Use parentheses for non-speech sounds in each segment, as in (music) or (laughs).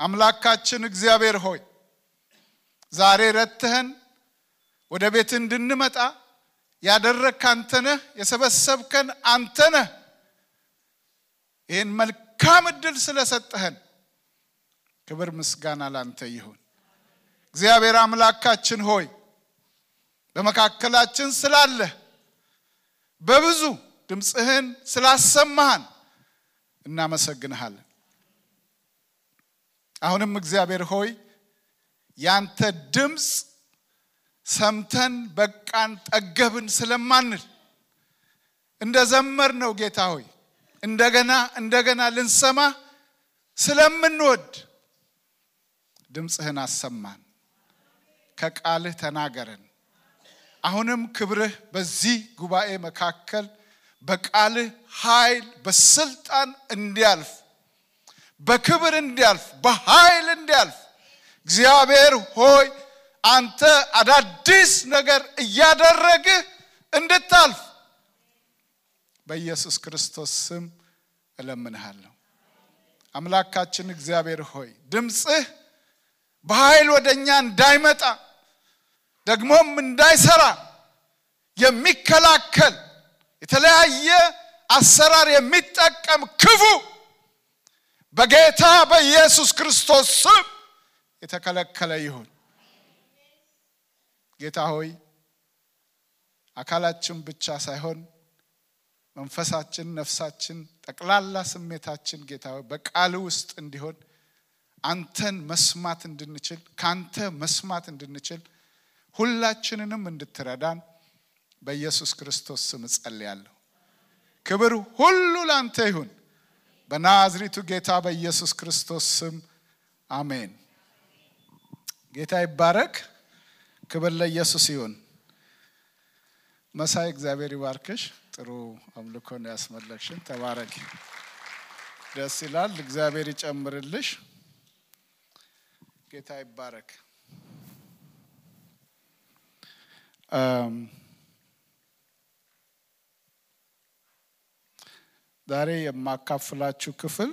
አምላካችን እግዚአብሔር ሆይ ዛሬ ረትህን ወደ ቤት እንድንመጣ ያደረግክ አንተ ነህ፣ የሰበሰብከን አንተ ነህ። ይህን መልካም እድል ስለሰጠህን ክብር ምስጋና ላንተ ይሁን። እግዚአብሔር አምላካችን ሆይ በመካከላችን ስላለህ በብዙ ድምፅህን ስላሰማህን እናመሰግንሃለን። አሁንም እግዚአብሔር ሆይ ያንተ ድምፅ ሰምተን በቃን ጠገብን ስለማንል እንደ ዘመር ነው ጌታ ሆይ እንደገና እንደገና ልንሰማ ስለምንወድ ድምፅህን አሰማን፣ ከቃልህ ተናገረን። አሁንም ክብርህ በዚህ ጉባኤ መካከል በቃልህ ኃይል በስልጣን እንዲያልፍ በክብር እንዲያልፍ በኃይል እንዲያልፍ እግዚአብሔር ሆይ አንተ አዳዲስ ነገር እያደረግህ እንድታልፍ በኢየሱስ ክርስቶስ ስም እለምንሃለሁ። አምላካችን እግዚአብሔር ሆይ ድምፅህ በኃይል ወደ እኛ እንዳይመጣ ደግሞም እንዳይሰራ የሚከላከል የተለያየ አሰራር የሚጠቀም ክፉ በጌታ በኢየሱስ ክርስቶስ ስም የተከለከለ ይሁን። ጌታ ሆይ አካላችን ብቻ ሳይሆን መንፈሳችን፣ ነፍሳችን፣ ጠቅላላ ስሜታችን ጌታ ሆይ በቃል ውስጥ እንዲሆን አንተን መስማት እንድንችል ከአንተ መስማት እንድንችል ሁላችንንም እንድትረዳን በኢየሱስ ክርስቶስ ስም እጸልያለሁ። ክብር ሁሉ ላንተ ይሁን። በናዝሪቱ ጌታ በኢየሱስ ክርስቶስ ስም አሜን። ጌታ ይባረክ። ክብር ለኢየሱስ ይሁን። መሳይ እግዚአብሔር ይባርክሽ። ጥሩ አምልኮ ያስመለክሽን። ተባረኪ። ደስ ይላል። እግዚአብሔር ይጨምርልሽ። ጌታ ይባረክ። ዛሬ የማካፍላችሁ ክፍል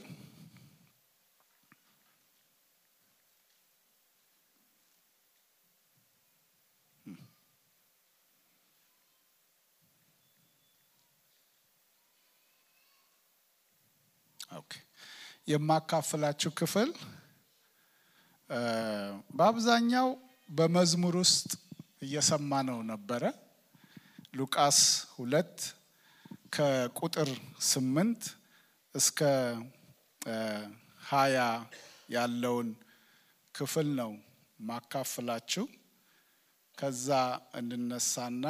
የማካፍላችሁ ክፍል በአብዛኛው በመዝሙር ውስጥ እየሰማነው ነበረ። ሉቃስ ሁለት ከቁጥር ስምንት እስከ ሀያ ያለውን ክፍል ነው ማካፍላችሁ። ከዛ እንነሳና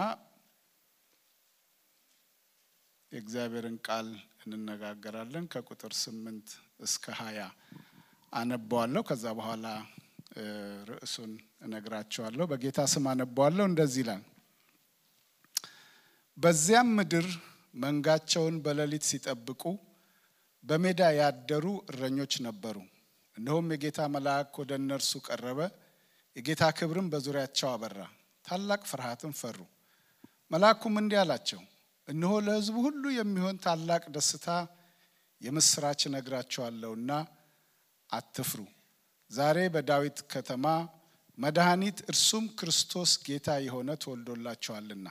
የእግዚአብሔርን ቃል እንነጋገራለን። ከቁጥር ስምንት እስከ ሀያ አነባዋለሁ። ከዛ በኋላ ርዕሱን እነግራቸዋለሁ። በጌታ ስም አነባዋለሁ። እንደዚህ ይላል። በዚያም ምድር መንጋቸውን በሌሊት ሲጠብቁ በሜዳ ያደሩ እረኞች ነበሩ። እነሆም የጌታ መልአክ ወደ እነርሱ ቀረበ፣ የጌታ ክብርም በዙሪያቸው አበራ፣ ታላቅ ፍርሃትም ፈሩ። መልአኩም እንዲህ አላቸው፣ እነሆ ለሕዝቡ ሁሉ የሚሆን ታላቅ ደስታ የምስራች እነግራችኋለሁና አትፍሩ። ዛሬ በዳዊት ከተማ መድኃኒት እርሱም ክርስቶስ ጌታ የሆነ ተወልዶላችኋልና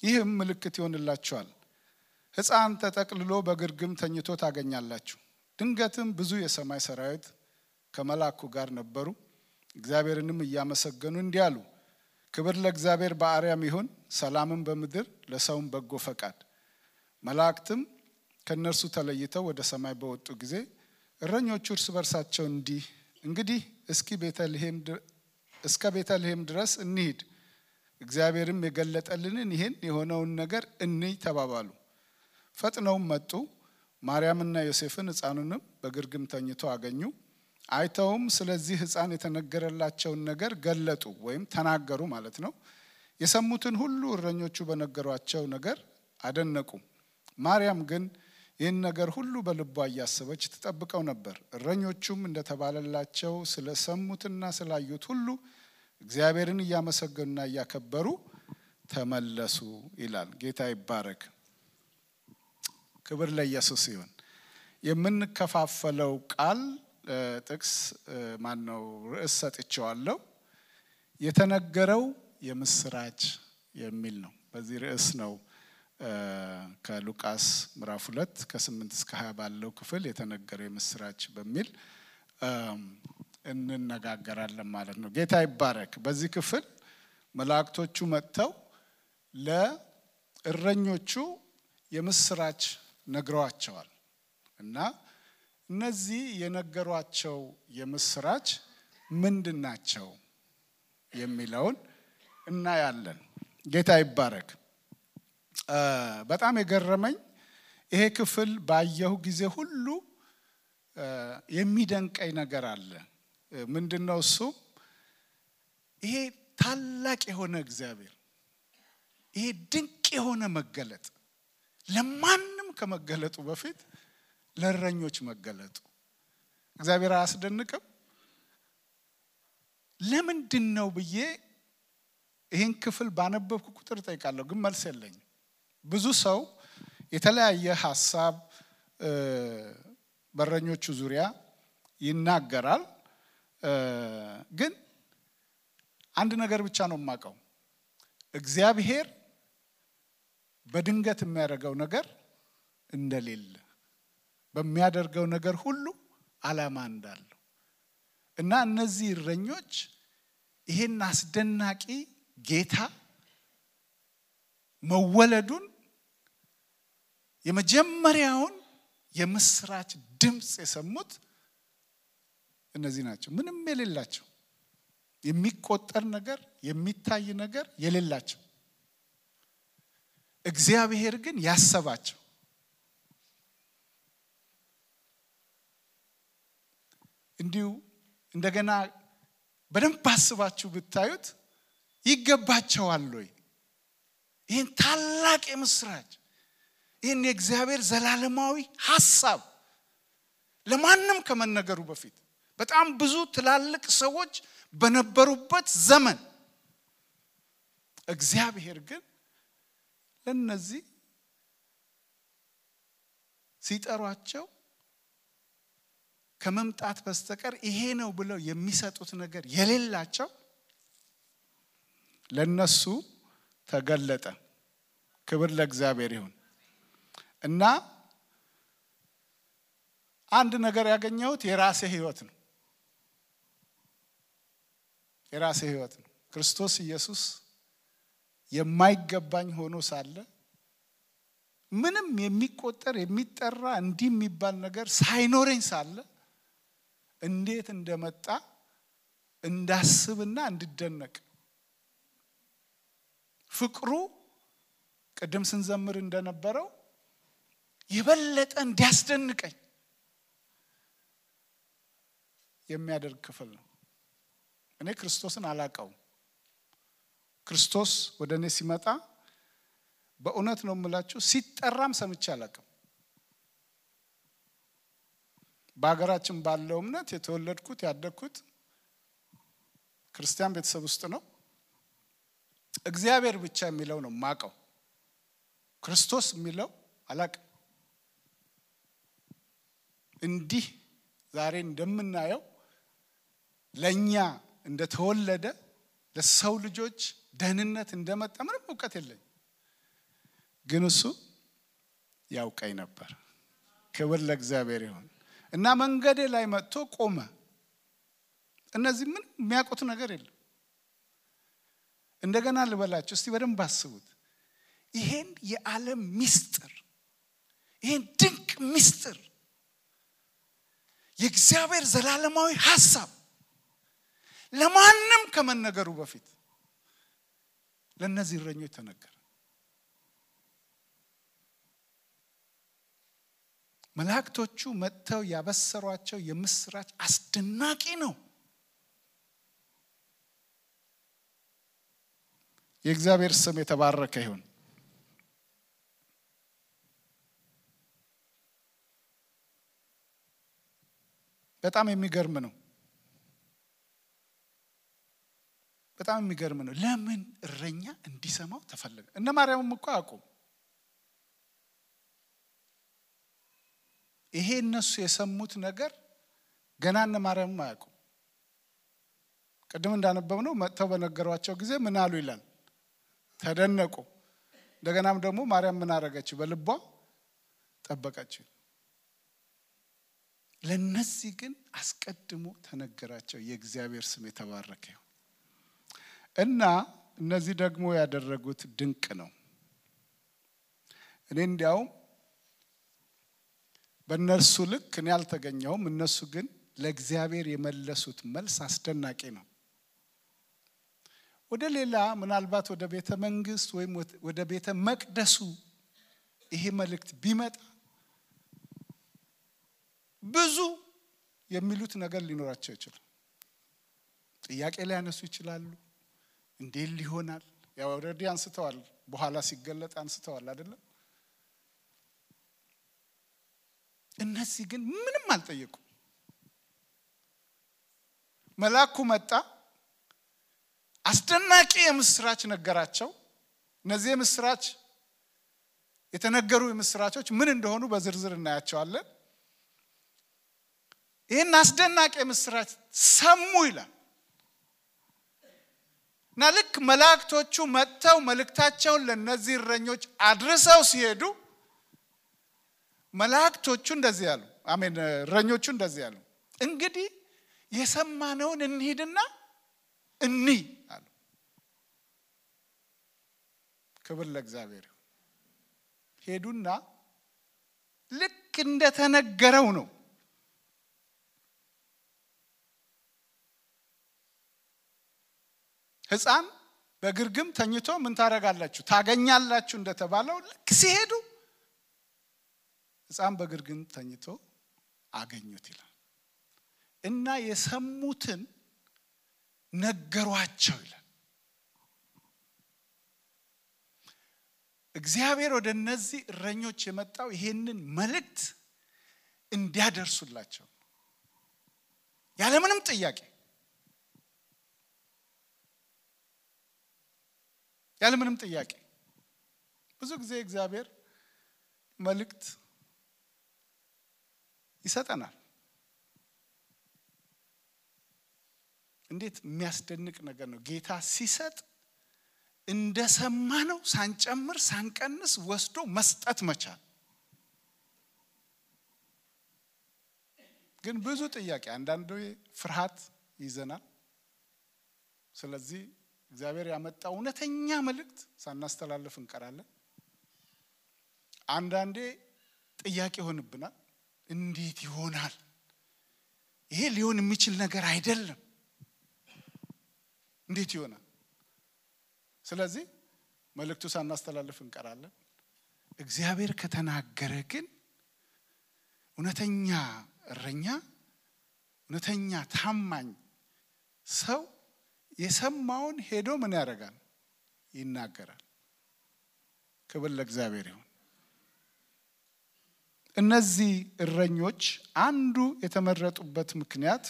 ይህም ምልክት ይሆንላችኋል፣ ሕፃን ተጠቅልሎ በግርግም ተኝቶ ታገኛላችሁ። ድንገትም ብዙ የሰማይ ሰራዊት ከመልአኩ ጋር ነበሩ፣ እግዚአብሔርንም እያመሰገኑ እንዲህ አሉ፣ ክብር ለእግዚአብሔር በአርያም ይሁን፣ ሰላምን በምድር ለሰውም በጎ ፈቃድ። መላእክትም ከእነርሱ ተለይተው ወደ ሰማይ በወጡ ጊዜ እረኞቹ እርስ በርሳቸው እንዲህ እንግዲህ እስኪ እስከ ቤተልሔም ድረስ እንሂድ እግዚአብሔርም የገለጠልንን ይህን የሆነውን ነገር እንይ ተባባሉ። ፈጥነውም መጡ። ማርያምና ዮሴፍን ሕፃኑንም በግርግም ተኝቶ አገኙ። አይተውም ስለዚህ ሕፃን የተነገረላቸውን ነገር ገለጡ ወይም ተናገሩ ማለት ነው። የሰሙትን ሁሉ እረኞቹ በነገሯቸው ነገር አደነቁ። ማርያም ግን ይህን ነገር ሁሉ በልቧ እያሰበች ትጠብቀው ነበር። እረኞቹም እንደተባለላቸው ስለሰሙትና ስላዩት ሁሉ እግዚአብሔርን እያመሰገኑና እያከበሩ ተመለሱ ይላል። ጌታ ይባረክ። ክብር ለኢየሱስ ይሁን። የምንከፋፈለው ቃል ጥቅስ ማን ነው ርዕስ ሰጥቼዋለሁ። የተነገረው የምስራች የሚል ነው። በዚህ ርዕስ ነው ከሉቃስ ምዕራፍ ሁለት ከስምንት እስከ ሀያ ባለው ክፍል የተነገረው የምስራች በሚል እንነጋገራለን ማለት ነው። ጌታ ይባረክ። በዚህ ክፍል መላእክቶቹ መጥተው ለእረኞቹ የምስራች ነግረዋቸዋል እና እነዚህ የነገሯቸው የምስራች ምንድን ናቸው የሚለውን እናያለን። ጌታ ይባረክ። በጣም የገረመኝ ይሄ ክፍል ባየሁ ጊዜ ሁሉ የሚደንቀኝ ነገር አለ። ምንድን ነው እሱም? ይሄ ታላቅ የሆነ እግዚአብሔር ይሄ ድንቅ የሆነ መገለጥ ለማንም ከመገለጡ በፊት ለእረኞች መገለጡ እግዚአብሔር አያስደንቅም? ለምንድን ነው ብዬ ይህን ክፍል ባነበብኩ ቁጥር እጠይቃለሁ፣ ግን መልስ የለኝም። ብዙ ሰው የተለያየ ሀሳብ በእረኞቹ ዙሪያ ይናገራል። ግን አንድ ነገር ብቻ ነው የማውቀው፣ እግዚአብሔር በድንገት የሚያደርገው ነገር እንደሌለ በሚያደርገው ነገር ሁሉ ዓላማ እንዳለው እና እነዚህ እረኞች ይሄን አስደናቂ ጌታ መወለዱን የመጀመሪያውን የምስራች ድምፅ የሰሙት እነዚህ ናቸው። ምንም የሌላቸው የሚቆጠር ነገር የሚታይ ነገር የሌላቸው እግዚአብሔር ግን ያሰባቸው እንዲሁ እንደገና በደንብ አስባችሁ ብታዩት ይገባቸዋል ወይ? ይህን ታላቅ የምስራች ይህን የእግዚአብሔር ዘላለማዊ ሀሳብ ለማንም ከመነገሩ በፊት በጣም ብዙ ትላልቅ ሰዎች በነበሩበት ዘመን እግዚአብሔር ግን ለነዚህ ሲጠሯቸው ከመምጣት በስተቀር ይሄ ነው ብለው የሚሰጡት ነገር የሌላቸው ለነሱ ተገለጠ። ክብር ለእግዚአብሔር ይሁን እና አንድ ነገር ያገኘሁት የራሴ ሕይወት ነው። የራሴ ሕይወት ነው። ክርስቶስ ኢየሱስ የማይገባኝ ሆኖ ሳለ ምንም የሚቆጠር የሚጠራ እንዲህ የሚባል ነገር ሳይኖረኝ ሳለ እንዴት እንደመጣ እንዳስብና እንድደነቅ ፍቅሩ ቅድም ስንዘምር እንደነበረው የበለጠ እንዲያስደንቀኝ የሚያደርግ ክፍል ነው። እኔ ክርስቶስን አላቀውም። ክርስቶስ ወደ እኔ ሲመጣ በእውነት ነው የምላችሁ ሲጠራም ሰምቼ አላቅም። በሀገራችን ባለው እምነት የተወለድኩት ያደግኩት ክርስቲያን ቤተሰብ ውስጥ ነው። እግዚአብሔር ብቻ የሚለው ነው ማቀው። ክርስቶስ የሚለው አላቅም። እንዲህ ዛሬ እንደምናየው ለእኛ እንደተወለደ ለሰው ልጆች ደህንነት እንደመጣ ምንም እውቀት የለኝ፣ ግን እሱ ያውቀኝ ነበር። ክብር ለእግዚአብሔር ይሁን እና መንገዴ ላይ መጥቶ ቆመ። እነዚህ ምን የሚያውቁት ነገር የለም። እንደገና ልበላቸው እስቲ በደንብ አስቡት። ይሄን የዓለም ሚስጥር ይሄን ድንቅ ሚስጥር የእግዚአብሔር ዘላለማዊ ሀሳብ ለማንም ከመነገሩ በፊት ለእነዚህ እረኞች ተነገረ። መላእክቶቹ መጥተው ያበሰሯቸው የምስራች አስደናቂ ነው። የእግዚአብሔር ስም የተባረከ ይሁን። በጣም የሚገርም ነው። በጣም የሚገርም ነው። ለምን እረኛ እንዲሰማው ተፈለገ? እነ ማርያምም እኮ አያውቁም። ይሄ እነሱ የሰሙት ነገር ገና እነ ማርያምም አያውቁ። ቅድም እንዳነበብነው መጥተው በነገሯቸው ጊዜ ምን አሉ ይላል? ተደነቁ። እንደገናም ደግሞ ማርያም ምን አደረገችው? በልቧ ጠበቀችው። ለነዚህ ግን አስቀድሞ ተነገራቸው። የእግዚአብሔር ስም የተባረከ እና እነዚህ ደግሞ ያደረጉት ድንቅ ነው። እኔ እንዲያውም በእነርሱ ልክ እኔ አልተገኘሁም። እነሱ ግን ለእግዚአብሔር የመለሱት መልስ አስደናቂ ነው። ወደ ሌላ ምናልባት ወደ ቤተ መንግስት ወይም ወደ ቤተ መቅደሱ ይሄ መልእክት ቢመጣ ብዙ የሚሉት ነገር ሊኖራቸው ይችላል። ጥያቄ ሊያነሱ ይችላሉ። እንዴት ይሆናል? ያው already አንስተዋል። በኋላ ሲገለጥ አንስተዋል አይደለም። እነዚህ ግን ምንም አልጠየቁም። መልአኩ መጣ፣ አስደናቂ የምስራች ነገራቸው። እነዚህ የምስራች የተነገሩ የምስራቾች ምን እንደሆኑ በዝርዝር እናያቸዋለን። ይህን አስደናቂ የምስራች ሰሙ ይላል እና ልክ መላእክቶቹ መጥተው መልእክታቸውን ለእነዚህ እረኞች አድርሰው ሲሄዱ መላእክቶቹ እንደዚህ ያሉ፣ አሜን። እረኞቹ እንደዚህ ያሉ፣ እንግዲህ የሰማነውን እንሂድና እኒ አሉ። ክብር ለእግዚአብሔር ሄዱና ልክ እንደተነገረው ነው ሕፃን በግርግም ተኝቶ ምን ታደርጋላችሁ ታገኛላችሁ እንደተባለው ልክ ሲሄዱ ሕፃን በግርግም ተኝቶ አገኙት ይላል እና የሰሙትን ነገሯቸው ይላል። እግዚአብሔር ወደ እነዚህ እረኞች የመጣው ይሄንን መልእክት እንዲያደርሱላቸው ያለምንም ጥያቄ ያለምንም ጥያቄ። ብዙ ጊዜ እግዚአብሔር መልእክት ይሰጠናል። እንዴት የሚያስደንቅ ነገር ነው! ጌታ ሲሰጥ እንደሰማ ነው ሳንጨምር ሳንቀንስ ወስዶ መስጠት መቻል። ግን ብዙ ጥያቄ፣ አንዳንዱ ፍርሃት ይዘናል። ስለዚህ እግዚአብሔር ያመጣው እውነተኛ መልእክት ሳናስተላልፍ እንቀራለን። አንዳንዴ ጥያቄ ይሆንብናል። እንዴት ይሆናል? ይሄ ሊሆን የሚችል ነገር አይደለም። እንዴት ይሆናል? ስለዚህ መልእክቱ ሳናስተላልፍ እንቀራለን። እግዚአብሔር ከተናገረ ግን እውነተኛ እረኛ፣ እውነተኛ ታማኝ ሰው የሰማውን ሄዶ ምን ያደርጋል? ይናገራል። ክብር ለእግዚአብሔር ይሁን። እነዚህ እረኞች አንዱ የተመረጡበት ምክንያት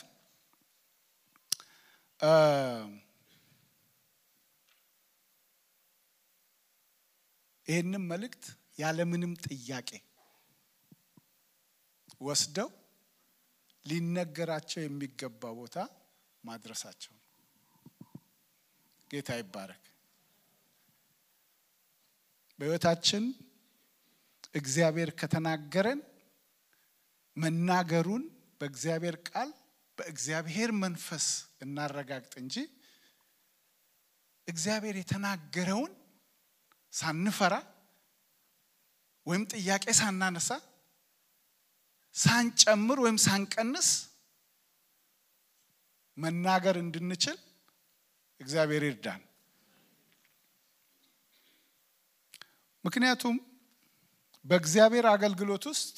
ይህንም መልእክት ያለምንም ጥያቄ ወስደው ሊነገራቸው የሚገባ ቦታ ማድረሳቸው ነው። ጌታ ይባረክ። በሕይወታችን እግዚአብሔር ከተናገረን መናገሩን በእግዚአብሔር ቃል በእግዚአብሔር መንፈስ እናረጋግጥ እንጂ እግዚአብሔር የተናገረውን ሳንፈራ ወይም ጥያቄ ሳናነሳ ሳንጨምር ወይም ሳንቀንስ መናገር እንድንችል እግዚአብሔር ይርዳን። ምክንያቱም በእግዚአብሔር አገልግሎት ውስጥ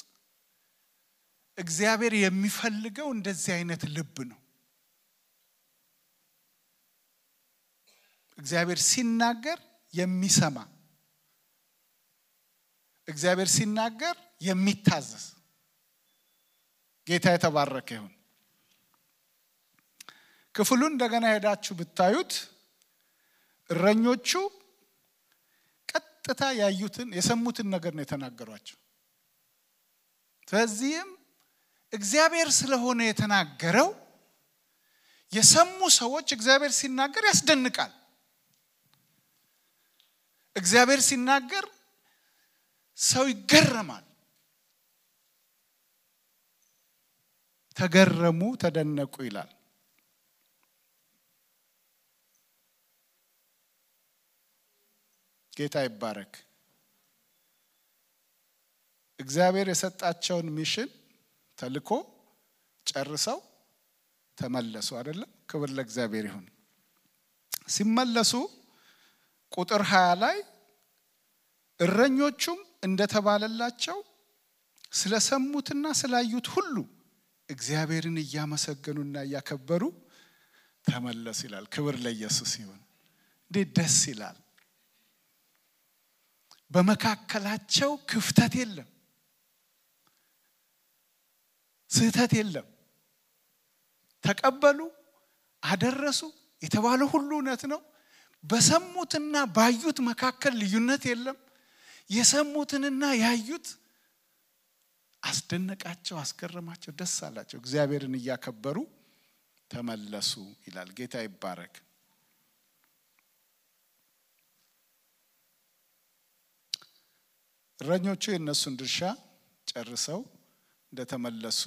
እግዚአብሔር የሚፈልገው እንደዚህ አይነት ልብ ነው። እግዚአብሔር ሲናገር የሚሰማ እግዚአብሔር ሲናገር የሚታዘዝ ጌታ የተባረከ ይሁን። ክፍሉን እንደገና ሄዳችሁ ብታዩት እረኞቹ ቀጥታ ያዩትን የሰሙትን ነገር ነው የተናገሯቸው። ስለዚህም እግዚአብሔር ስለሆነ የተናገረው የሰሙ ሰዎች እግዚአብሔር ሲናገር ያስደንቃል። እግዚአብሔር ሲናገር ሰው ይገረማል። ተገረሙ፣ ተደነቁ ይላል። ጌታ ይባረክ። እግዚአብሔር የሰጣቸውን ሚሽን ተልኮ ጨርሰው ተመለሱ። አይደለም? ክብር ለእግዚአብሔር ይሁን። ሲመለሱ ቁጥር ሀያ ላይ እረኞቹም እንደተባለላቸው ስለሰሙትና ስላዩት ሁሉ እግዚአብሔርን እያመሰገኑና እያከበሩ ተመለሱ ይላል። ክብር ለኢየሱስ ይሁን። እንዴት ደስ ይላል! በመካከላቸው ክፍተት የለም፣ ስህተት የለም። ተቀበሉ፣ አደረሱ። የተባለው ሁሉ እውነት ነው። በሰሙትና ባዩት መካከል ልዩነት የለም። የሰሙትንና ያዩት አስደነቃቸው፣ አስገረማቸው፣ ደስ አላቸው። እግዚአብሔርን እያከበሩ ተመለሱ ይላል። ጌታ ይባረክ። እረኞቹ የእነሱን ድርሻ ጨርሰው እንደተመለሱ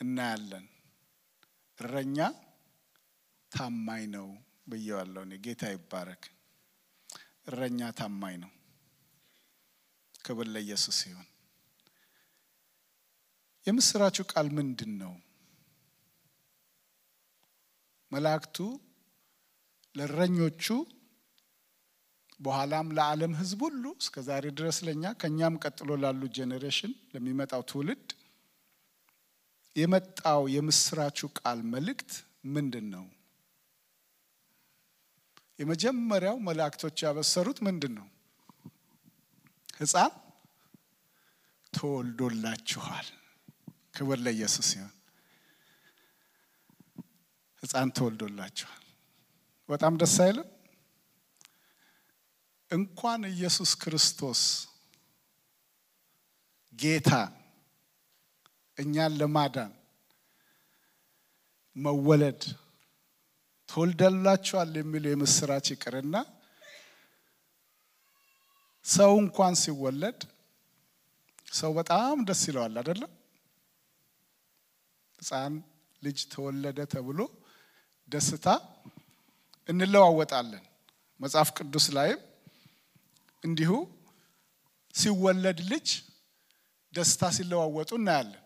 እናያለን። እረኛ ታማኝ ነው ብየዋለሁ እኔ። ጌታ ይባረክ። እረኛ ታማኝ ነው። ክብር ለኢየሱስ ይሁን። የምስራቹ ቃል ምንድን ነው? መላእክቱ ለእረኞቹ በኋላም ለዓለም ሕዝብ ሁሉ እስከ ዛሬ ድረስ ለኛ ከኛም ቀጥሎ ላሉ ጄኔሬሽን ለሚመጣው ትውልድ የመጣው የምስራቹ ቃል መልእክት ምንድን ነው? የመጀመሪያው መላእክቶች ያበሰሩት ምንድን ነው? ሕፃን ተወልዶላችኋል። ክብር ለኢየሱስ ይሁን። ሕፃን ተወልዶላችኋል። በጣም ደስ አይልም? እንኳን ኢየሱስ ክርስቶስ ጌታ እኛን ለማዳን መወለድ ተወልደላችኋል የሚለው የምስራች ይቅርና ሰው እንኳን ሲወለድ ሰው በጣም ደስ ይለዋል አይደለም? ሕፃን ልጅ ተወለደ ተብሎ ደስታ እንለዋወጣለን። መጽሐፍ ቅዱስ ላይም እንዲሁ ሲወለድ ልጅ ደስታ ሲለዋወጡ እናያለን።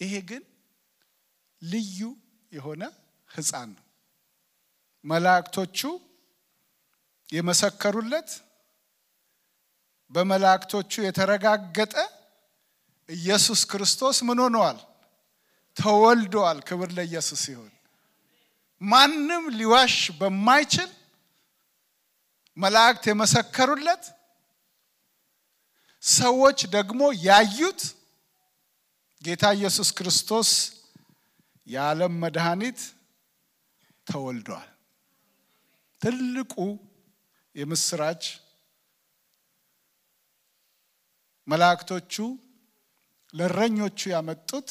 ይሄ ግን ልዩ የሆነ ሕፃን ነው። መላእክቶቹ የመሰከሩለት በመላእክቶቹ የተረጋገጠ ኢየሱስ ክርስቶስ ምን ሆነዋል? ተወልደዋል። ክብር ለኢየሱስ ይሁን። ማንም ሊዋሽ በማይችል መላእክት የመሰከሩለት ሰዎች ደግሞ ያዩት ጌታ ኢየሱስ ክርስቶስ የዓለም መድኃኒት ተወልዷል። ትልቁ የምስራች መላእክቶቹ ለእረኞቹ ያመጡት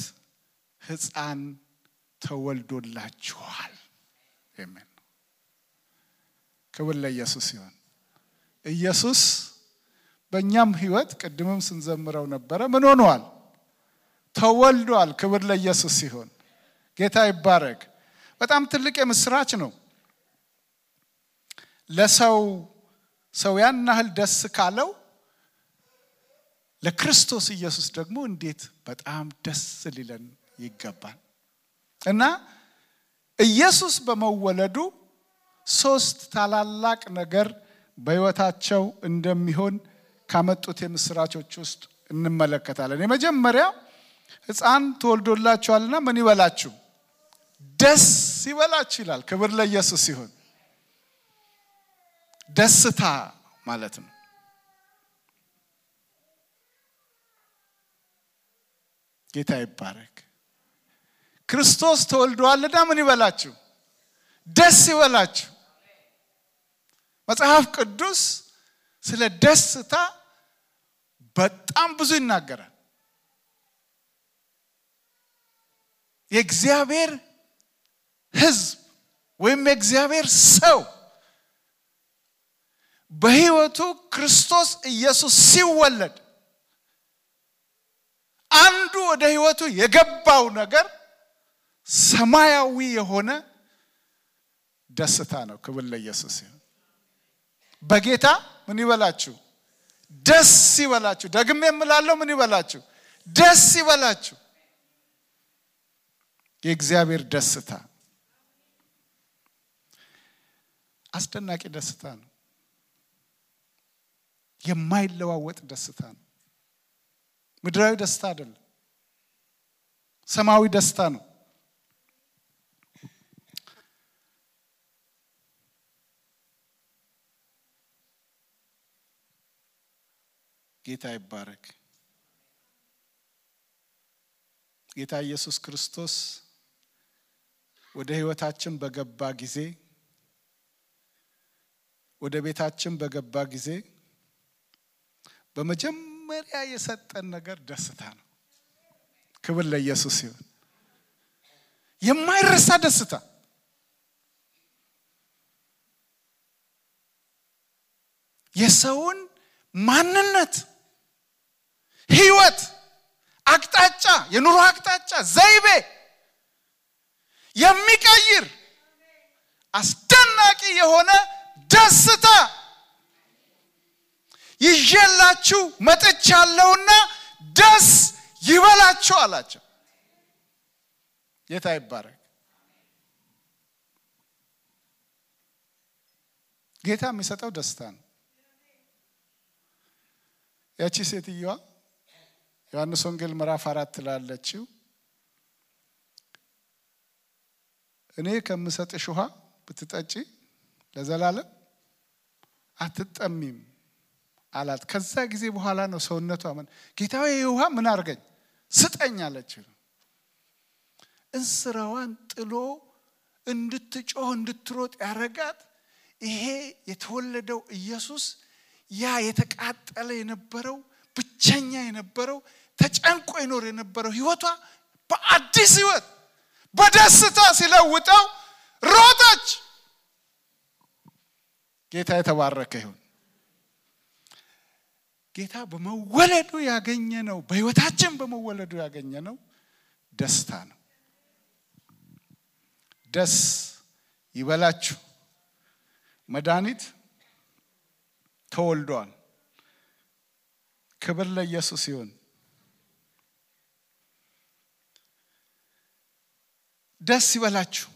ሕፃን ተወልዶላችኋል ነው። ክብር ለኢየሱስ ይሁን። ኢየሱስ በእኛም ሕይወት ቅድምም ስንዘምረው ነበረ ምን ሆነዋል? ተወልዷል። ክብር ለኢየሱስ ይሁን። ጌታ ይባረክ። በጣም ትልቅ የምስራች ነው። ለሰው ሰው ያን ደስ ካለው ለክርስቶስ ኢየሱስ ደግሞ እንዴት በጣም ደስ ሊለን ይገባል። እና ኢየሱስ በመወለዱ ሶስት ታላላቅ ነገር በሕይወታቸው እንደሚሆን ካመጡት የምስራቾች ውስጥ እንመለከታለን። የመጀመሪያ ሕፃን ተወልዶላችኋልና ምን ይበላችሁ? ደስ ይበላችሁ ይላል። ክብር ለኢየሱስ ይሁን። ደስታ ማለት ነው። ጌታ ይባረክ። ክርስቶስ ተወልደዋልና ምን ይበላችሁ? ደስ ይበላችሁ። መጽሐፍ ቅዱስ ስለ ደስታ በጣም ብዙ ይናገራል። የእግዚአብሔር ሕዝብ ወይም የእግዚአብሔር ሰው በሕይወቱ ክርስቶስ ኢየሱስ ሲወለድ አንዱ ወደ ሕይወቱ የገባው ነገር ሰማያዊ የሆነ ደስታ ነው። ክብር ለኢየሱስ በጌታ ምን ይበላችሁ? ደስ ይበላችሁ። ደግሜ የምላለው ምን ይበላችሁ? ደስ ይበላችሁ። የእግዚአብሔር ደስታ አስደናቂ ደስታ ነው። የማይለዋወጥ ደስታ ነው። ምድራዊ ደስታ አይደለም፣ ሰማያዊ ደስታ ነው። ጌታ ይባረክ። ጌታ ኢየሱስ ክርስቶስ ወደ ሕይወታችን በገባ ጊዜ ወደ ቤታችን በገባ ጊዜ በመጀመሪያ የሰጠን ነገር ደስታ ነው። ክብር ለኢየሱስ ይሁን። የማይረሳ ደስታ የሰውን ማንነት፣ ህይወት፣ አቅጣጫ፣ የኑሮ አቅጣጫ፣ ዘይቤ የሚቀይር አስደናቂ የሆነ ደስታ ይዤላችሁ መጥቻለሁና ደስ ይበላችሁ አላቸው። ጌታ ይባረክ። ጌታ የሚሰጠው ደስታ ነው። ያቺ ሴትየዋ ዮሐንስ ወንጌል ምዕራፍ አራት ላለችው እኔ ከምሰጥሽ ውሃ ብትጠጪ ለዘላለም አትጠሚም አላት። ከዛ ጊዜ በኋላ ነው ሰውነቷ ምን ጌታዊ ውሃ ምን አድርገኝ ስጠኝ አለችው። እንስራዋን ጥሎ እንድትጮህ እንድትሮጥ ያረጋት ይሄ የተወለደው ኢየሱስ ያ የተቃጠለ የነበረው ብቸኛ የነበረው ተጨንቆ ይኖር የነበረው ህይወቷ በአዲስ ህይወት በደስታ ሲለውጠው ሮጠች። ጌታ የተባረከ ይሁን። ጌታ በመወለዱ ያገኘ ነው፣ በህይወታችን በመወለዱ ያገኘ ነው ደስታ ነው። ደስ ይበላችሁ። መድኃኒት ተወልዷል። ክብር ለኢየሱስ ይሁን። ደስ ይበላችሁ።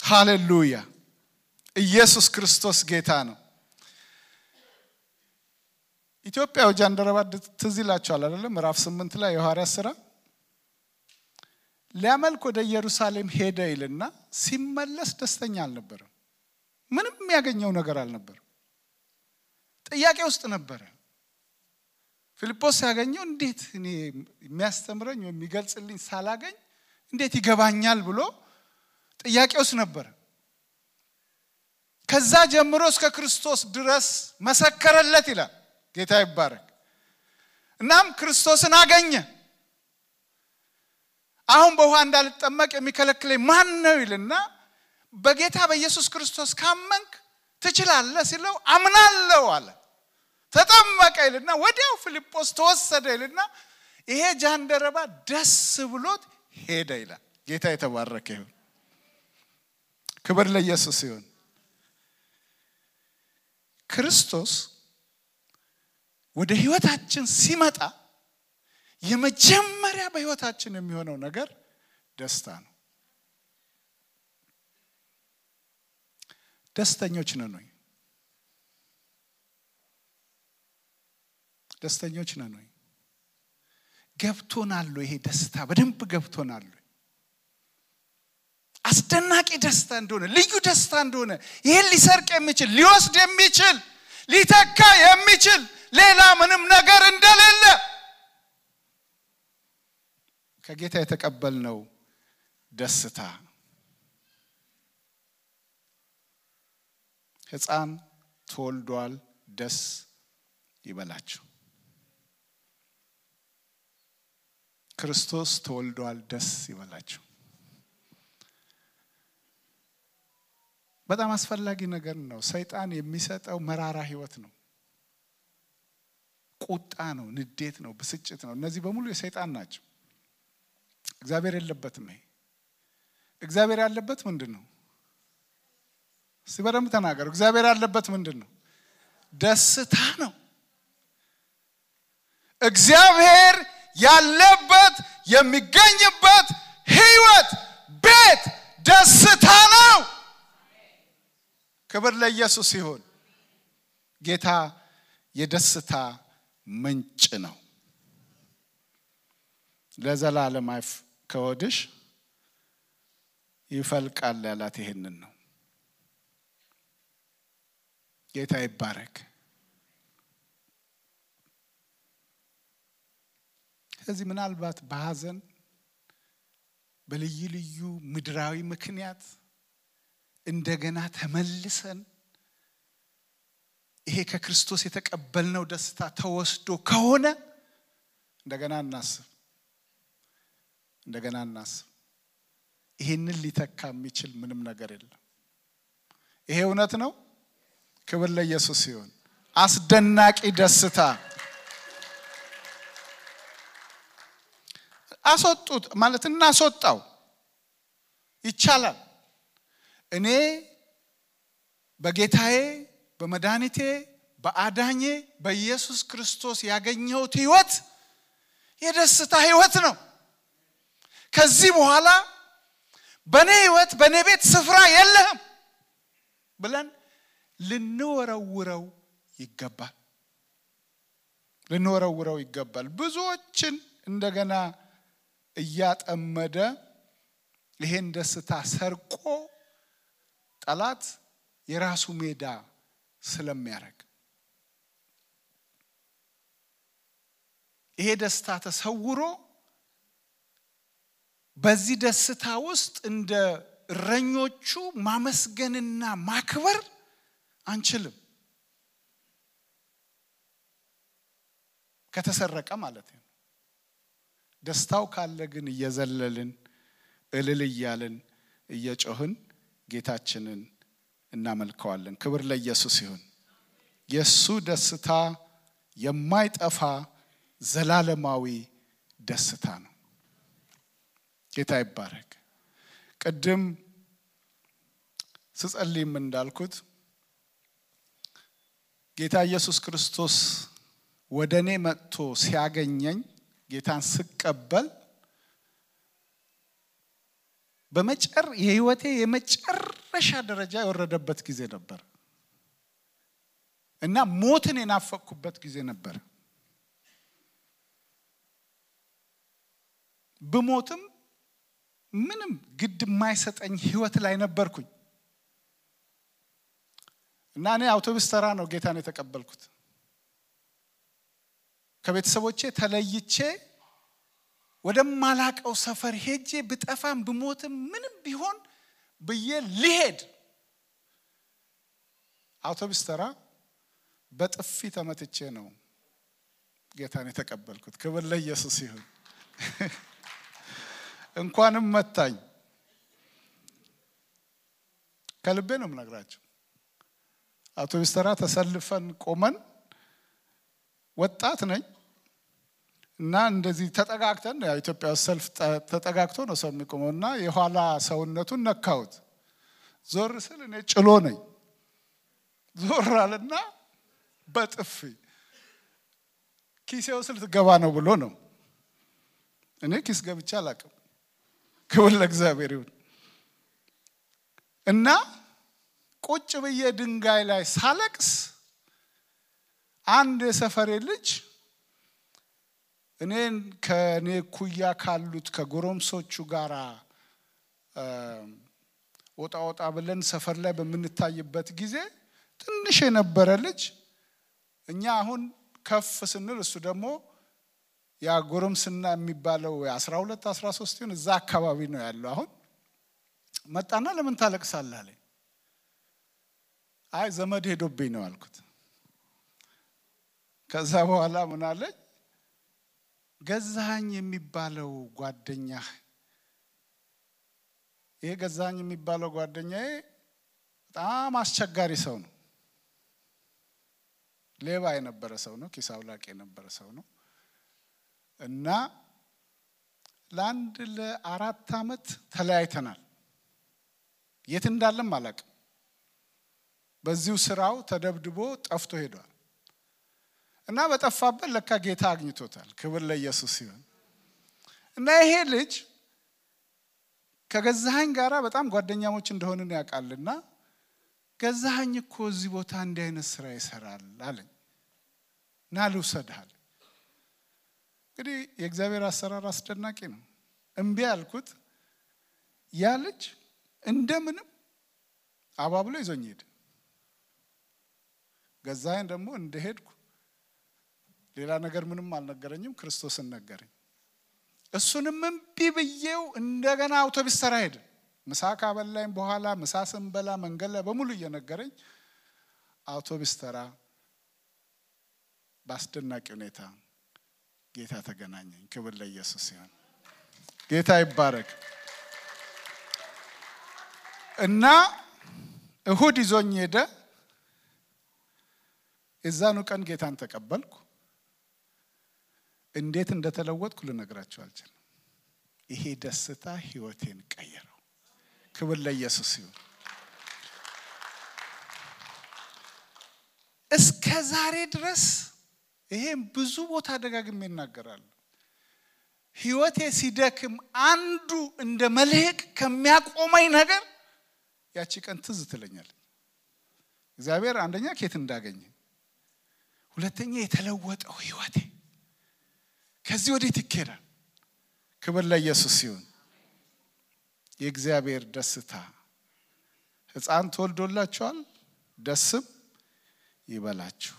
ሃሌሉያ! ኢየሱስ ክርስቶስ ጌታ ነው። ኢትዮጵያው ጃንደረባ ትዝ ይላችኋል አይደለም? ምዕራፍ ስምንት ላይ የሐዋርያት ሥራ ሊያመልክ ወደ ኢየሩሳሌም ሄደ ይልና ሲመለስ ደስተኛ አልነበረም። ምንም የሚያገኘው ነገር አልነበረም። ጥያቄ ውስጥ ነበረ። ፊልጶስ ሲያገኘው እንዴት እኔ የሚያስተምረኝ ወይም የሚገልጽልኝ ሳላገኝ እንዴት ይገባኛል ብሎ ጥያቄ ውስጥ ነበረ። ከዛ ጀምሮ እስከ ክርስቶስ ድረስ መሰከረለት ይላል። ጌታ ይባረክ። እናም ክርስቶስን አገኘ። አሁን በውሃ እንዳልጠመቅ የሚከለክለኝ ማን ነው ይልና በጌታ በኢየሱስ ክርስቶስ ካመንክ ትችላለህ ሲለው አምናለሁ አለ። ተጠመቀ ይልና ወዲያው ፊልጶስ ተወሰደ ይልና ይሄ ጃንደረባ ደስ ብሎት ሄደ ይላል። ጌታ የተባረከ ይሁን። ክብር ለኢየሱስ ይሁን። ክርስቶስ ወደ ህይወታችን ሲመጣ የመጀመሪያ በህይወታችን የሚሆነው ነገር ደስታ ነው። ደስተኞች ነን ወይ? ደስተኞች ነን ወይ? ገብቶናል? ይሄ ደስታ በደንብ ገብቶናል? አስደናቂ ደስታ እንደሆነ ልዩ ደስታ እንደሆነ ይህን ሊሰርቅ የሚችል ሊወስድ የሚችል ሊተካ የሚችል ሌላ ምንም ነገር እንደሌለ ከጌታ የተቀበልነው ደስታ ሕፃን ተወልዷል፣ ደስ ይበላችሁ። ክርስቶስ ተወልዷል፣ ደስ ይበላችሁ። በጣም አስፈላጊ ነገር ነው። ሰይጣን የሚሰጠው መራራ ህይወት ነው። ቁጣ ነው፣ ንዴት ነው፣ ብስጭት ነው። እነዚህ በሙሉ የሰይጣን ናቸው። እግዚአብሔር የለበትም። ይሄ እግዚአብሔር ያለበት ምንድን ነው? እስቲ በደንብ ተናገሩ። እግዚአብሔር ያለበት ምንድን ነው? ደስታ ነው። እግዚአብሔር ያለበት የሚገኝበት ህይወት ቤት ደስታ ነው። ክብር ለኢየሱስ ይሁን። ጌታ የደስታ ምንጭ ነው። ለዘላለም አይፍ ከወድሽ ይፈልቃል ያላት ይሄንን ነው። ጌታ ይባረክ። ስለዚህ ምናልባት በሐዘን በልዩ ልዩ ምድራዊ ምክንያት እንደገና ተመልሰን ይሄ ከክርስቶስ የተቀበልነው ደስታ ተወስዶ ከሆነ እንደገና እናስብ፣ እንደገና እናስብ። ይሄንን ሊተካ የሚችል ምንም ነገር የለም። ይሄ እውነት ነው። ክብር ለኢየሱስ ሲሆን አስደናቂ ደስታ አስወጡት ማለት እናስወጣው ይቻላል። እኔ በጌታዬ በመድኃኒቴ በአዳኜ በኢየሱስ ክርስቶስ ያገኘሁት ህይወት የደስታ ህይወት ነው። ከዚህ በኋላ በእኔ ህይወት በእኔ ቤት ስፍራ የለህም ብለን ልንወረውረው ይገባል። ልንወረውረው ይገባል። ብዙዎችን እንደገና እያጠመደ ይሄን ደስታ ሰርቆ ጠላት የራሱ ሜዳ ስለሚያደርግ ይሄ ደስታ ተሰውሮ በዚህ ደስታ ውስጥ እንደ እረኞቹ ማመስገንና ማክበር አንችልም። ከተሰረቀ ማለት ነው። ደስታው ካለ ግን እየዘለልን እልል እያልን እየጮህን ጌታችንን እናመልከዋለን። ክብር ለኢየሱስ ይሁን። የእሱ ደስታ የማይጠፋ ዘላለማዊ ደስታ ነው። ጌታ ይባረክ። ቅድም ስጸልይም እንዳልኩት ጌታ ኢየሱስ ክርስቶስ ወደ እኔ መጥቶ ሲያገኘኝ ጌታን ስቀበል በመጨር የህይወቴ የመጨረሻ ደረጃ የወረደበት ጊዜ ነበር እና ሞትን የናፈቅኩበት ጊዜ ነበር። ብሞትም ምንም ግድ የማይሰጠኝ ህይወት ላይ ነበርኩኝ እና እኔ አውቶቡስ ተራ ነው ጌታን የተቀበልኩት። ከቤተሰቦቼ ተለይቼ ወደማላቀው ሰፈር ሄጄ ብጠፋም ብሞትም ምንም ቢሆን ብዬ ልሄድ አውቶቡስ ተራ በጥፊ ተመትቼ ነው ጌታን የተቀበልኩት። ክብር ለኢየሱስ ይሁን። (laughs) እንኳንም መታኝ። ከልቤ ነው የምነግራቸው። አውቶቡስ ተራ ተሰልፈን ቆመን ወጣት ነኝ እና እንደዚህ ተጠጋግተን ኢትዮጵያ ውስጥ ሰልፍ ተጠጋግቶ ነው ሰው የሚቆመው እና የኋላ ሰውነቱን ነካሁት። ዞር ስል እኔ ጭሎ ነኝ። ዞር አለና በጥፊ ኪሴ ውስጥ ልትገባ ነው ብሎ ነው። እኔ ኪስ ገብቼ አላቅም። ክብር ለእግዚአብሔር ይሁን እና ቁጭ ብዬ ድንጋይ ላይ ሳለቅስ አንድ የሰፈሬ ልጅ እኔን ከእኔ ኩያ ካሉት ከጎረምሶቹ ጋር ወጣ ወጣ ብለን ሰፈር ላይ በምንታይበት ጊዜ ትንሽ የነበረ ልጅ እኛ አሁን ከፍ ስንል እሱ ደግሞ ያ ጎረምስና የሚባለው አስራ ሁለት አስራ ሶስት ይሁን እዛ አካባቢ ነው ያለው። አሁን መጣና ለምን ታለቅሳለህ አለኝ። አይ ዘመድ ሄዶብኝ ነው አልኩት። ከዛ በኋላ ምን አለኝ፣ ገዛኸኝ የሚባለው ጓደኛህ ይሄ ገዛኸኝ የሚባለው ጓደኛዬ በጣም አስቸጋሪ ሰው ነው። ሌባ የነበረ ሰው ነው። ኪስ የነበረ ሰው ነው እና ለአንድ ለአራት ዓመት ተለያይተናል። የት እንዳለም አላውቅም። በዚሁ ስራው ተደብድቦ ጠፍቶ ሄዷል እና በጠፋበት ለካ ጌታ አግኝቶታል። ክብር ለኢየሱስ ሲሆን እና ይሄ ልጅ ከገዛኸኝ ጋራ በጣም ጓደኛሞች እንደሆንን ያውቃልና ገዛኸኝ እኮ እዚህ ቦታ እንዲህ አይነት ስራ ይሰራል አለኝ እና ልውሰድሃል። እንግዲህ የእግዚአብሔር አሰራር አስደናቂ ነው። እምቢ ያልኩት ያ ልጅ እንደምንም አባብሎ ይዞኝ ሄደ። ገዛኸኝ ደግሞ እንደሄድኩ ሌላ ነገር ምንም አልነገረኝም፣ ክርስቶስን ነገረኝ። እሱንም እምቢ ብዬው እንደገና አውቶቢስ ተራ ሄደ። ምሳ ካበላኝ በኋላ ምሳ ስንበላ መንገድ ላይ በሙሉ እየነገረኝ አውቶቢስ ተራ በአስደናቂ ሁኔታ ጌታ ተገናኘኝ። ክብር ለኢየሱስ ሲሆን ጌታ ይባረክ እና እሁድ ይዞኝ ሄደ። የዛኑ ቀን ጌታን ተቀበልኩ። እንዴት እንደተለወጥኩ ልነግራችሁ አልችልም። ይሄ ደስታ ህይወቴን ቀየረው። ክብር ለኢየሱስ ይሁን። እስከ ዛሬ ድረስ ይሄም ብዙ ቦታ ደጋግሜ እናገራለሁ። ህይወቴ ሲደክም አንዱ እንደ መልህቅ ከሚያቆመኝ ነገር ያቺ ቀን ትዝ ትለኛለች። እግዚአብሔር አንደኛ ኬት እንዳገኘ፣ ሁለተኛ የተለወጠው ህይወቴ ከዚህ ወዴት ይኬዳል? ክብር ለኢየሱስ ሲሆን የእግዚአብሔር ደስታ ሕፃን ተወልዶላችኋል፣ ደስም ይበላችሁ።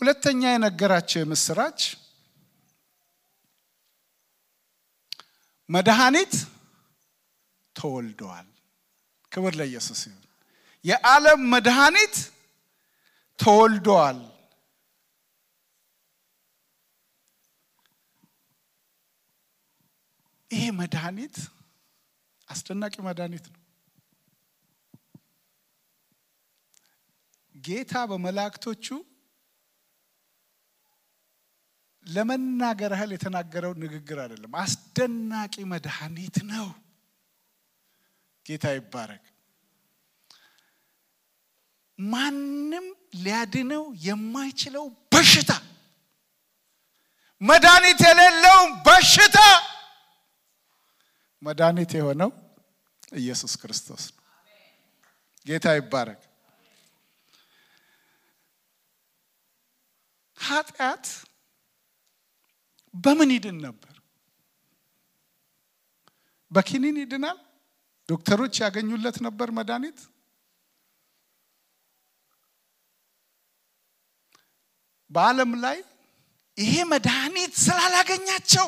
ሁለተኛ የነገራቸው የምስራች መድኃኒት ተወልደዋል። ክብር ለኢየሱስ ይሁን። የዓለም መድኃኒት ተወልደዋል። ይሄ መድኃኒት አስደናቂ መድኃኒት ነው። ጌታ በመላእክቶቹ ለመናገር ያህል የተናገረው ንግግር አይደለም። አስደናቂ መድኃኒት ነው። ጌታ ይባረክ። ማንም ሊያድነው የማይችለው በሽታ መድኃኒት የሌለው በሽታ መድኃኒት የሆነው ኢየሱስ ክርስቶስ ነው። ጌታ ይባረክ። ኃጢአት በምን ይድን ነበር? በኪኒን ይድናል? ዶክተሮች ያገኙለት ነበር መድኃኒት? በዓለም ላይ ይሄ መድኃኒት ስላላገኛቸው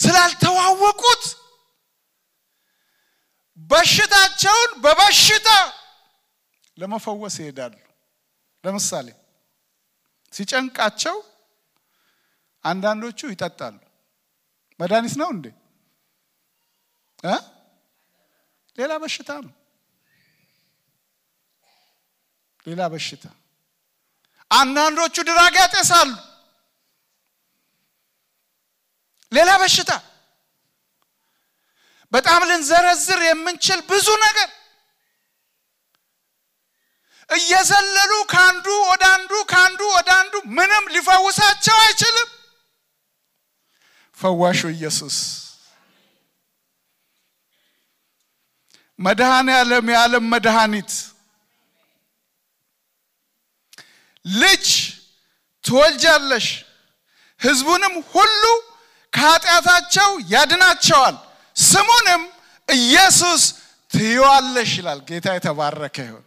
ስላልተዋወቁት በሽታቸውን በበሽታ ለመፈወስ ይሄዳሉ። ለምሳሌ ሲጨንቃቸው አንዳንዶቹ ይጠጣሉ። መድኃኒት ነው እንዴ? ሌላ በሽታ ነው። ሌላ በሽታ። አንዳንዶቹ ድራግ ያጤሳሉ። ሌላ በሽታ። በጣም ልንዘረዝር የምንችል ብዙ ነገር እየዘለሉ ከአንዱ ወደ አንዱ ከአንዱ ወደ አንዱ ምንም ሊፈውሳቸው አይችልም። ፈዋሹ ኢየሱስ መድኃኔ ዓለም የዓለም መድኃኒት ልጅ ትወልጃለሽ፣ ሕዝቡንም ሁሉ ከኃጢአታቸው ያድናቸዋል፣ ስሙንም ኢየሱስ ትይዋለሽ ይላል። ጌታ የተባረከ ይሁን።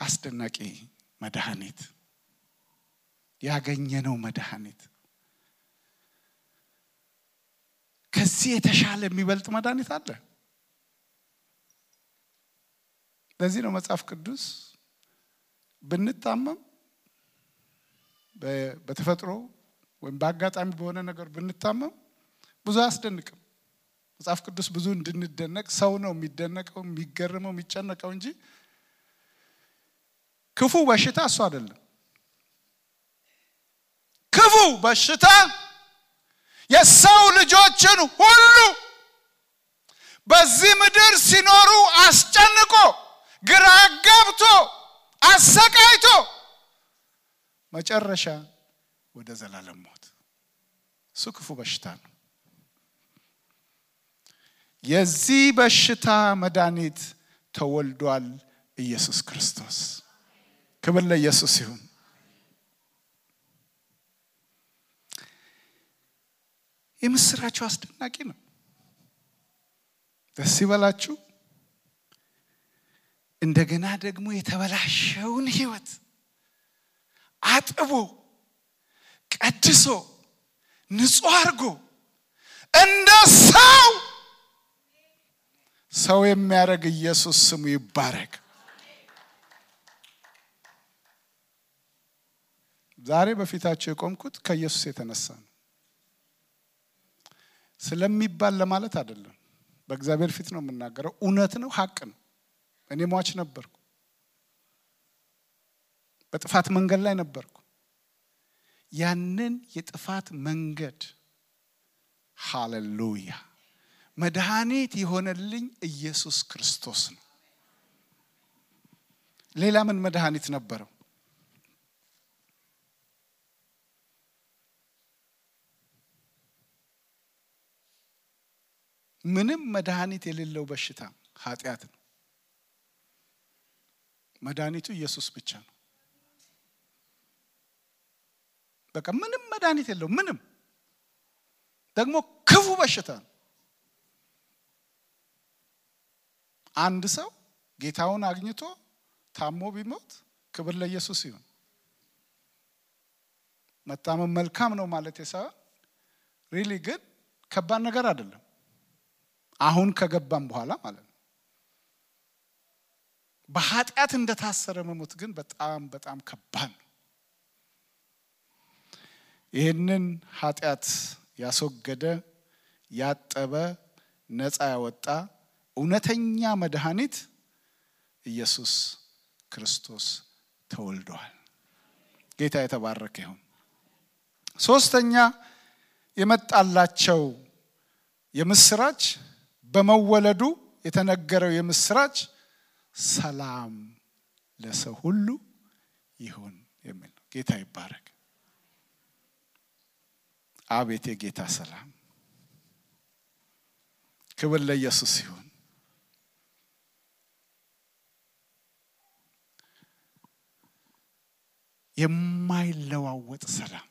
አስደናቂ መድኃኒት ያገኘነው መድኃኒት ከዚህ የተሻለ የሚበልጥ መድኃኒት አለ? ለዚህ ነው መጽሐፍ ቅዱስ ብንታመም በተፈጥሮ ወይም በአጋጣሚ በሆነ ነገር ብንታመም ብዙ አያስደንቅም። መጽሐፍ ቅዱስ ብዙ እንድንደነቅ ሰው ነው የሚደነቀው፣ የሚገርመው፣ የሚጨነቀው እንጂ ክፉ በሽታ እሱ አይደለም። ክፉ በሽታ የሰው ልጆችን ሁሉ በዚህ ምድር ሲኖሩ አስጨንቆ ግራ ገብቶ አሰቃይቶ መጨረሻ ወደ ዘላለም ሞት እሱ ክፉ በሽታ ነው። የዚህ በሽታ መድኃኒት ተወልዷል፣ ኢየሱስ ክርስቶስ። ክብር ለኢየሱስ ይሁን። የምስራቸው አስደናቂ ነው። ደስ ይበላችሁ። እንደገና ደግሞ የተበላሸውን ሕይወት አጥቦ ቀድሶ ንጹሕ አድርጎ እንደ ሰው ሰው የሚያደርግ ኢየሱስ ስሙ ይባረክ። ዛሬ በፊታቸው የቆምኩት ከኢየሱስ የተነሳ ነው። ስለሚባል ለማለት አይደለም። በእግዚአብሔር ፊት ነው የምናገረው። እውነት ነው፣ ሀቅ ነው። እኔ ሟች ነበርኩ። በጥፋት መንገድ ላይ ነበርኩ። ያንን የጥፋት መንገድ ሃሌሉያ መድኃኒት የሆነልኝ ኢየሱስ ክርስቶስ ነው። ሌላ ምን መድኃኒት ነበረው? ምንም መድኃኒት የሌለው በሽታ ኃጢአት ነው። መድኃኒቱ ኢየሱስ ብቻ ነው። በቃ ምንም መድኃኒት የለው። ምንም ደግሞ ክፉ በሽታ ነው። አንድ ሰው ጌታውን አግኝቶ ታሞ ቢሞት ክብር ለኢየሱስ ይሁን። መታመም መልካም ነው ማለት ሳይሆን ሪሊ ግን ከባድ ነገር አይደለም። አሁን ከገባም በኋላ ማለት ነው። በኃጢአት እንደታሰረ መሞት ግን በጣም በጣም ከባድ ነው። ይህንን ኃጢአት ያስወገደ ያጠበ ነፃ ያወጣ እውነተኛ መድኃኒት ኢየሱስ ክርስቶስ ተወልደዋል። ጌታ የተባረከ ይሁን። ሶስተኛ የመጣላቸው የምስራች በመወለዱ የተነገረው የምስራች ሰላም ለሰው ሁሉ ይሁን የሚል ነው። ጌታ ይባረክ። አቤት የጌታ ሰላም! ክብር ለኢየሱስ ይሁን። የማይለዋወጥ ሰላም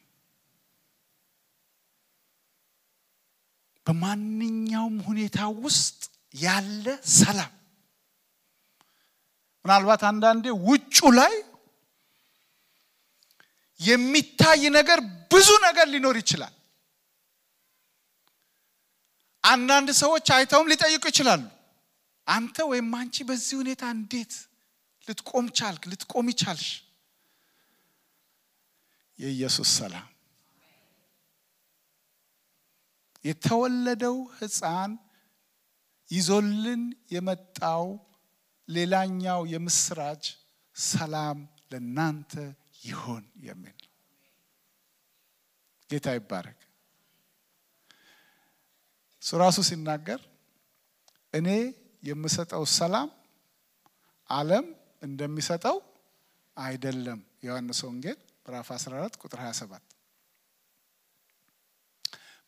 በማንኛውም ሁኔታ ውስጥ ያለ ሰላም። ምናልባት አንዳንዴ ውጩ ላይ የሚታይ ነገር ብዙ ነገር ሊኖር ይችላል። አንዳንድ ሰዎች አይተውም ሊጠይቁ ይችላሉ። አንተ ወይም አንቺ በዚህ ሁኔታ እንዴት ልትቆም ቻልክ? ልትቆም ይቻልሽ? የኢየሱስ ሰላም የተወለደው ሕፃን ይዞልን የመጣው ሌላኛው የምስራች ሰላም ለናንተ ይሁን የሚል ጌታ ይባረክ። ራሱ ሲናገር እኔ የምሰጠው ሰላም ዓለም እንደሚሰጠው አይደለም። ዮሐንስ ወንጌል ምዕራፍ 14 ቁጥር 27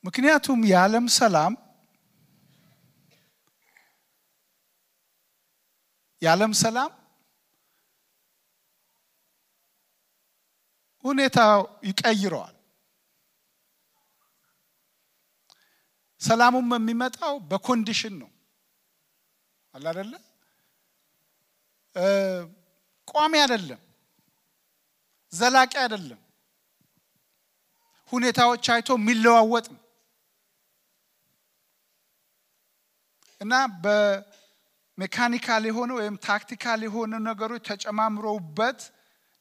ምክንያቱም የዓለም ሰላም የዓለም ሰላም ሁኔታው ይቀይረዋል። ሰላሙም የሚመጣው በኮንዲሽን ነው አለ አይደለ? ቋሚ አይደለም፣ ዘላቂ አይደለም። ሁኔታዎች አይቶ የሚለዋወጥ ነው እና በ mechanical የሆነ ወይም tactical የሆነ ነገሮች ተጨማምረውበት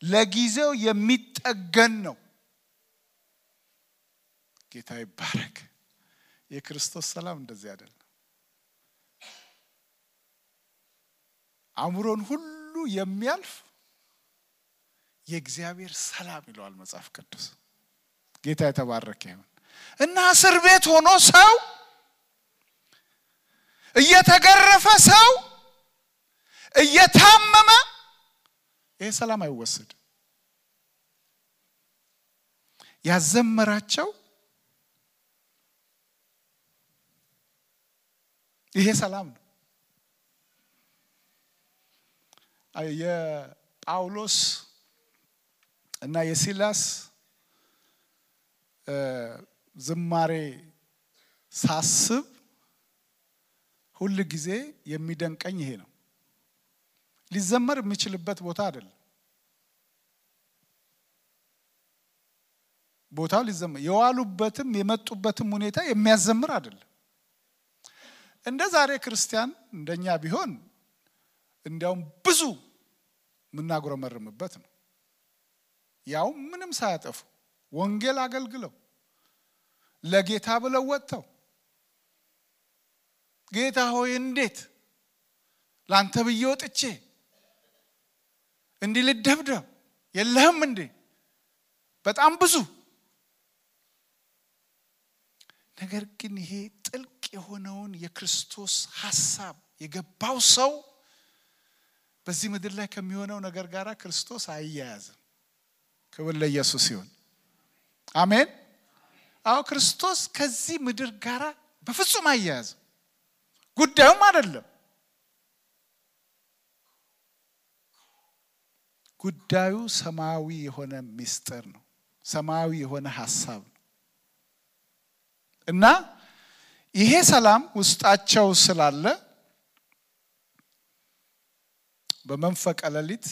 ለጊዜው የሚጠገን ነው ጌታ ይባረክ። የክርስቶስ ሰላም እንደዚህ አይደለም። አእምሮን ሁሉ የሚያልፍ የእግዚአብሔር ሰላም ይለዋል መጽሐፍ ቅዱስ። ጌታ የተባረከ ይሁን እና እስር ቤት ሆኖ ሰው እየተገረፈ ሰው እየታመመ ይሄ ሰላም አይወሰድም። ያዘመራቸው ይሄ ሰላም ነው። የጳውሎስ እና የሲላስ ዝማሬ ሳስብ ሁል ጊዜ የሚደንቀኝ ይሄ ነው። ሊዘመር የሚችልበት ቦታ አይደለም። ቦታው ሊዘመር የዋሉበትም የመጡበትም ሁኔታ የሚያዘምር አይደለም። እንደ ዛሬ ክርስቲያን እንደኛ ቢሆን እንዲያውም ብዙ የምናጉረመርምበት ነው። ያው ምንም ሳያጠፉ ወንጌል አገልግለው ለጌታ ብለው ወጥተው ጌታ ሆይ እንዴት ለአንተ ብዬ ወጥቼ እንዲህ ልደብደብ የለህም እንዴ? በጣም ብዙ ነገር ግን ይሄ ጥልቅ የሆነውን የክርስቶስ ሐሳብ የገባው ሰው በዚህ ምድር ላይ ከሚሆነው ነገር ጋር ክርስቶስ አይያያዝም። ክብር ለኢየሱስ ይሁን። አሜን። አዎ ክርስቶስ ከዚህ ምድር ጋር በፍጹም አያያዝም። ጉዳዩም አይደለም። ጉዳዩ ሰማያዊ የሆነ ምስጢር ነው። ሰማያዊ የሆነ ሐሳብ ነው እና ይሄ ሰላም ውስጣቸው ስላለ በመንፈቀ ሌሊት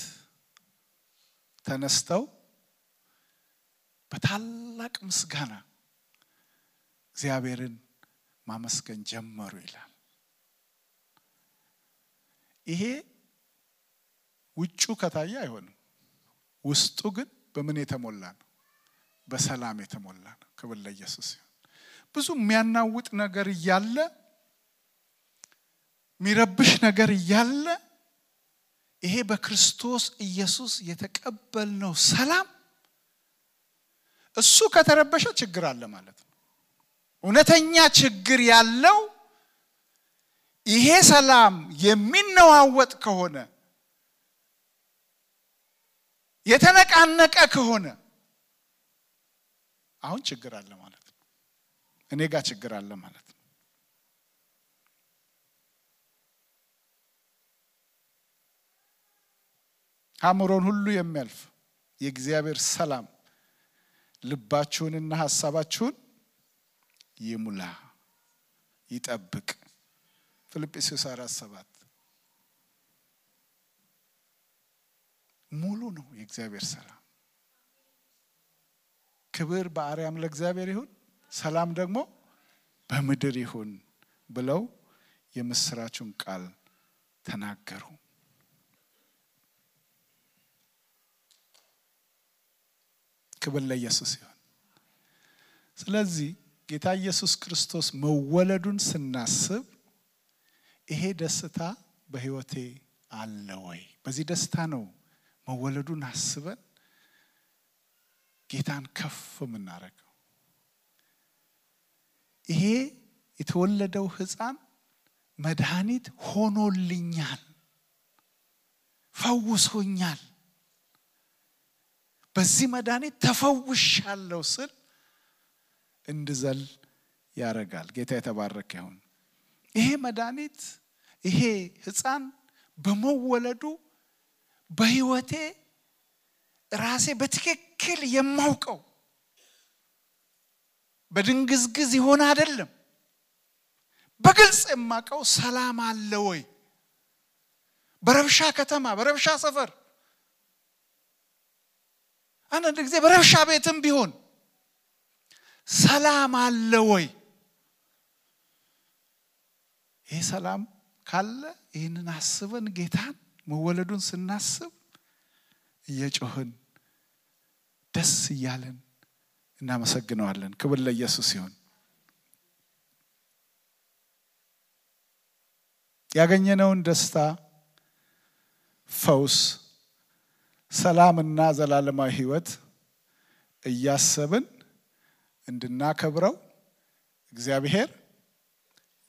ተነስተው በታላቅ ምስጋና እግዚአብሔርን ማመስገን ጀመሩ ይላል። ይሄ ውጩ ከታየ አይሆንም። ውስጡ ግን በምን የተሞላ ነው? በሰላም የተሞላ ነው። ክብር ለኢየሱስ ብዙ የሚያናውጥ ነገር እያለ የሚረብሽ ነገር እያለ ይሄ በክርስቶስ ኢየሱስ የተቀበልነው ሰላም እሱ ከተረበሸ ችግር አለ ማለት ነው። እውነተኛ ችግር ያለው ይሄ ሰላም የሚነዋወጥ ከሆነ የተነቃነቀ ከሆነ አሁን ችግር አለ ማለት ነው። እኔ ጋር ችግር አለ ማለት ነው። አእምሮን ሁሉ የሚያልፍ የእግዚአብሔር ሰላም ልባችሁንና ሀሳባችሁን ይሙላ ይጠብቅ። ፊልጵስዩስ አራት ሰባት ሙሉ ነው የእግዚአብሔር ሰላም። ክብር በአርያም ለእግዚአብሔር ይሁን፣ ሰላም ደግሞ በምድር ይሁን ብለው የምስራቹን ቃል ተናገሩ። ክብር ለኢየሱስ ይሁን። ስለዚህ ጌታ ኢየሱስ ክርስቶስ መወለዱን ስናስብ ይሄ ደስታ በሕይወቴ አለ ወይ? በዚህ ደስታ ነው መወለዱን አስበን ጌታን ከፍ የምናደርገው። ይሄ የተወለደው ሕፃን መድኃኒት ሆኖልኛል፣ ፈውሶኛል፣ በዚህ መድኃኒት ተፈውሻለሁ ስል እንድዘል ያደርጋል። ጌታ የተባረከ ይሁን። ይሄ መድኃኒት ይሄ ሕፃን በመወለዱ በሕይወቴ ራሴ በትክክል የማውቀው በድንግዝግዝ የሆነ አይደለም። በግልጽ የማውቀው ሰላም አለ ወይ? በረብሻ ከተማ፣ በረብሻ ሰፈር፣ አንዳንድ ጊዜ በረብሻ ቤትም ቢሆን ሰላም አለ ወይ? ይህ ሰላም ካለ ይህንን አስበን ጌታን መወለዱን ስናስብ እየጮህን ደስ እያለን እናመሰግነዋለን። ክብር ለኢየሱስ ይሁን። ያገኘነውን ደስታ፣ ፈውስ፣ ሰላምና ዘላለማዊ ሕይወት እያሰብን እንድናከብረው እግዚአብሔር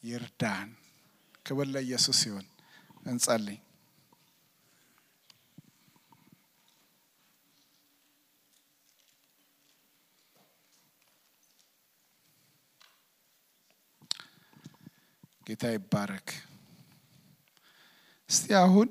ይርዳን። ክብር ለኢየሱስ ይሁን። እንጸልይ። ጌታ ይባረክ። እስቲ አሁን